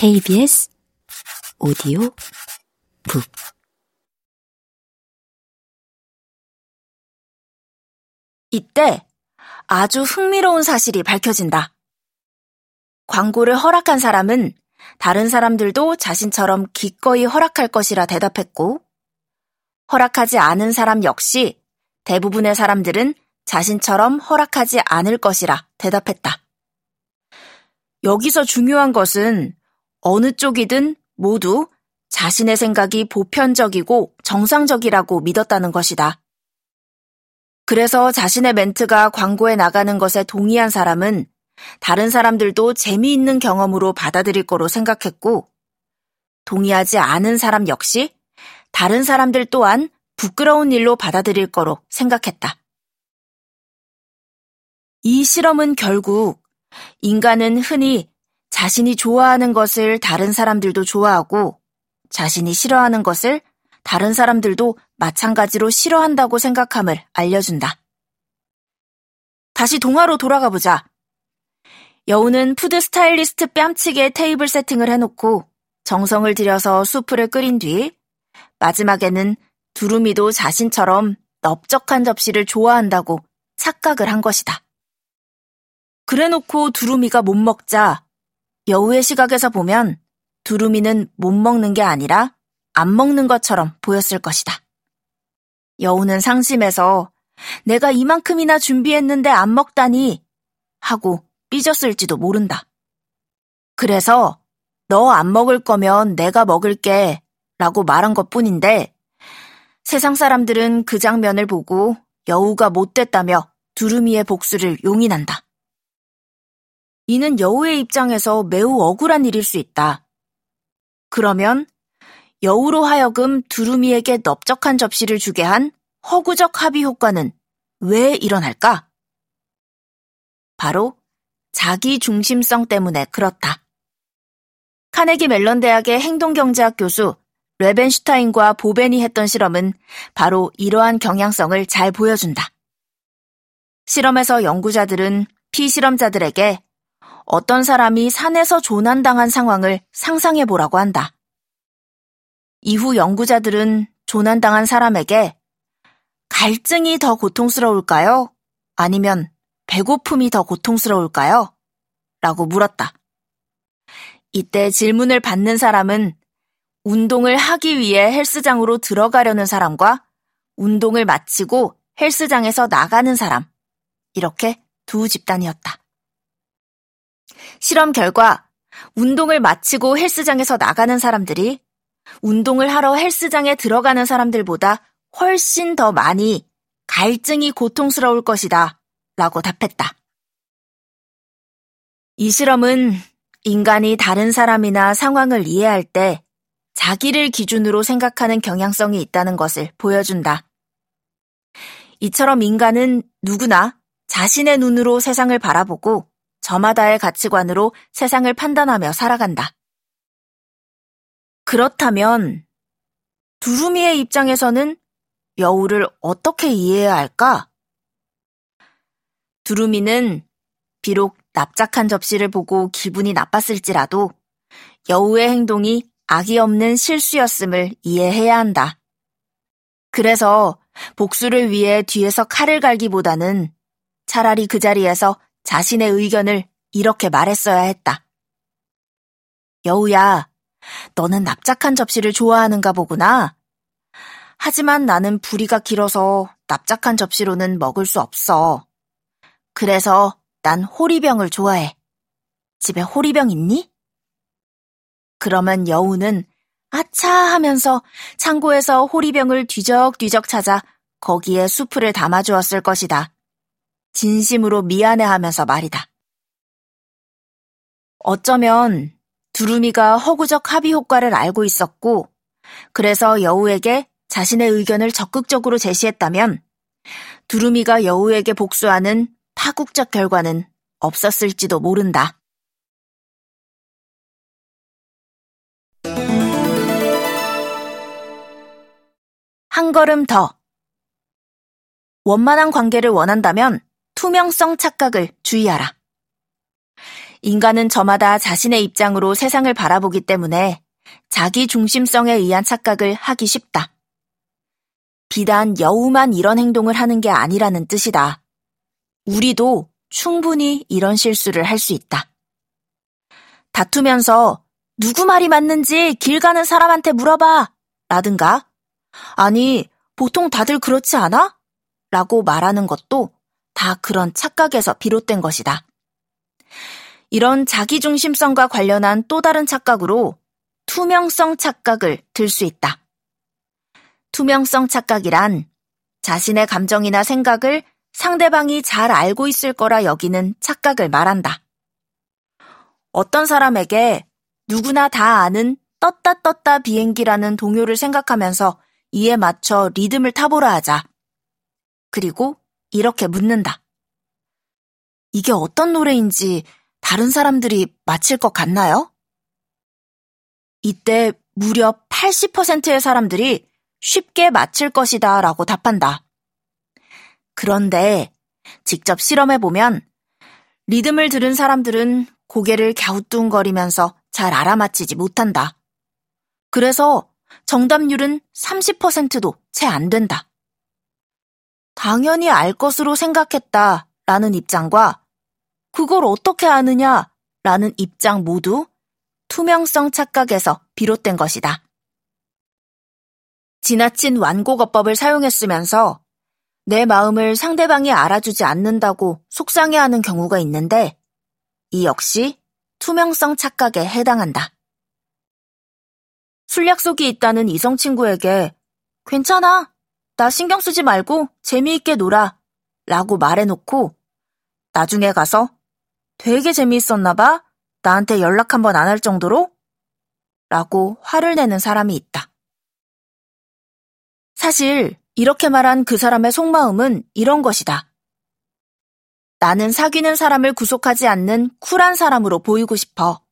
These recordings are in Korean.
KBS 오디오 북 이때 아주 흥미로운 사실이 밝혀진다. 광고를 허락한 사람은 다른 사람들도 자신처럼 기꺼이 허락할 것이라 대답했고, 허락하지 않은 사람 역시 대부분의 사람들은 자신처럼 허락하지 않을 것이라 대답했다. 여기서 중요한 것은 어느 쪽이든 모두 자신의 생각이 보편적이고 정상적이라고 믿었다는 것이다. 그래서 자신의 멘트가 광고에 나가는 것에 동의한 사람은 다른 사람들도 재미있는 경험으로 받아들일 거로 생각했고, 동의하지 않은 사람 역시 다른 사람들 또한 부끄러운 일로 받아들일 거로 생각했다. 이 실험은 결국 인간은 흔히 자신이 좋아하는 것을 다른 사람들도 좋아하고 자신이 싫어하는 것을 다른 사람들도 마찬가지로 싫어한다고 생각함을 알려준다. 다시 동화로 돌아가 보자. 여우는 푸드 스타일리스트 뺨치게 테이블 세팅을 해놓고 정성을 들여서 수프를 끓인 뒤 마지막에는 두루미도 자신처럼 넓적한 접시를 좋아한다고 착각을 한 것이다. 그래놓고 두루미가 못 먹자 여우의 시각에서 보면 두루미는 못 먹는 게 아니라 안 먹는 것처럼 보였을 것이다. 여우는 상심해서 내가 이만큼이나 준비했는데 안 먹다니 하고 삐졌을지도 모른다. 그래서 너 안 먹을 거면 내가 먹을게 라고 말한 것 뿐인데 세상 사람들은 그 장면을 보고 여우가 못됐다며 두루미의 복수를 용인한다. 이는 여우의 입장에서 매우 억울한 일일 수 있다. 그러면 여우로 하여금 두루미에게 넓적한 접시를 주게 한 허구적 합의 효과는 왜 일어날까? 바로 자기 중심성 때문에 그렇다. 카네기 멜론 대학의 행동경제학 교수 레벤슈타인과 보벤이 했던 실험은 바로 이러한 경향성을 잘 보여준다. 실험에서 연구자들은 피실험자들에게 어떤 사람이 산에서 조난당한 상황을 상상해 보라고 한다. 이후 연구자들은 조난당한 사람에게 갈증이 더 고통스러울까요? 아니면 배고픔이 더 고통스러울까요? 라고 물었다. 이때 질문을 받는 사람은 운동을 하기 위해 헬스장으로 들어가려는 사람과 운동을 마치고 헬스장에서 나가는 사람, 이렇게 두 집단이었다. 실험 결과 운동을 마치고 헬스장에서 나가는 사람들이 운동을 하러 헬스장에 들어가는 사람들보다 훨씬 더 많이 갈증이 고통스러울 것이다 라고 답했다. 이 실험은 인간이 다른 사람이나 상황을 이해할 때 자기를 기준으로 생각하는 경향성이 있다는 것을 보여준다. 이처럼 인간은 누구나 자신의 눈으로 세상을 바라보고 저마다의 가치관으로 세상을 판단하며 살아간다. 그렇다면 두루미의 입장에서는 여우를 어떻게 이해해야 할까? 두루미는 비록 납작한 접시를 보고 기분이 나빴을지라도 여우의 행동이 악이 없는 실수였음을 이해해야 한다. 그래서 복수를 위해 뒤에서 칼을 갈기보다는 차라리 그 자리에서 자신의 의견을 이렇게 말했어야 했다. 여우야, 너는 납작한 접시를 좋아하는가 보구나. 하지만 나는 부리가 길어서 납작한 접시로는 먹을 수 없어. 그래서 난 호리병을 좋아해. 집에 호리병 있니? 그러면 여우는 아차 하면서 창고에서 호리병을 뒤적뒤적 찾아 거기에 수프를 담아주었을 것이다. 진심으로 미안해하면서 말이다. 어쩌면 두루미가 허구적 합의 효과를 알고 있었고, 그래서 여우에게 자신의 의견을 적극적으로 제시했다면, 두루미가 여우에게 복수하는 파국적 결과는 없었을지도 모른다. 한 걸음 더. 원만한 관계를 원한다면 투명성 착각을 주의하라. 인간은 저마다 자신의 입장으로 세상을 바라보기 때문에 자기 중심성에 의한 착각을 하기 쉽다. 비단 여우만 이런 행동을 하는 게 아니라는 뜻이다. 우리도 충분히 이런 실수를 할 수 있다. 다투면서 누구 말이 맞는지 길 가는 사람한테 물어봐. 라든가, 아니, 보통 다들 그렇지 않아? 라고 말하는 것도 다 그런 착각에서 비롯된 것이다. 이런 자기중심성과 관련한 또 다른 착각으로 투명성 착각을 들 수 있다. 투명성 착각이란 자신의 감정이나 생각을 상대방이 잘 알고 있을 거라 여기는 착각을 말한다. 어떤 사람에게 누구나 다 아는 떴다 떴다 비행기라는 동요를 생각하면서 이에 맞춰 리듬을 타보라 하자. 그리고 이렇게 묻는다. 이게 어떤 노래인지 다른 사람들이 맞힐 것 같나요? 이때 무려 80%의 사람들이 쉽게 맞힐 것이다 라고 답한다. 그런데 직접 실험해보면 리듬을 들은 사람들은 고개를 갸우뚱거리면서 잘 알아맞히지 못한다. 그래서 정답률은 30%도 채 안 된다. 당연히 알 것으로 생각했다 라는 입장과 그걸 어떻게 아느냐 라는 입장 모두 투명성 착각에서 비롯된 것이다. 지나친 완고거법을 사용했으면서 내 마음을 상대방이 알아주지 않는다고 속상해하는 경우가 있는데 이 역시 투명성 착각에 해당한다. 술 약속이 있다는 이성 친구에게 괜찮아. 나 신경 쓰지 말고 재미있게 놀아. 라고 말해놓고 나중에 가서 되게 재미있었나 봐. 나한테 연락 한번 안 할 정도로? 라고 화를 내는 사람이 있다. 사실 이렇게 말한 그 사람의 속마음은 이런 것이다. 나는 사귀는 사람을 구속하지 않는 쿨한 사람으로 보이고 싶어.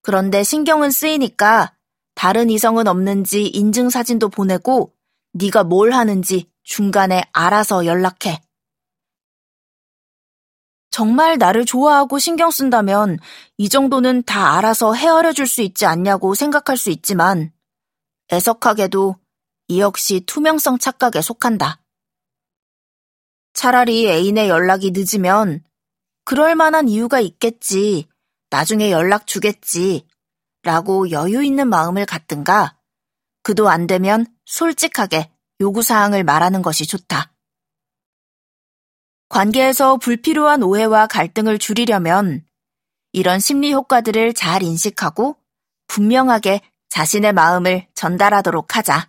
그런데 신경은 쓰이니까 다른 이성은 없는지 인증 사진도 보내고 네가 뭘 하는지 중간에 알아서 연락해. 정말 나를 좋아하고 신경 쓴다면 이 정도는 다 알아서 헤아려 줄 수 있지 않냐고 생각할 수 있지만 애석하게도 이 역시 투명성 착각에 속한다. 차라리 애인의 연락이 늦으면 그럴 만한 이유가 있겠지. 나중에 연락 주겠지. 라고 여유 있는 마음을 갖든가 그도 안 되면 솔직하게 요구사항을 말하는 것이 좋다. 관계에서 불필요한 오해와 갈등을 줄이려면 이런 심리 효과들을 잘 인식하고 분명하게 자신의 마음을 전달하도록 하자.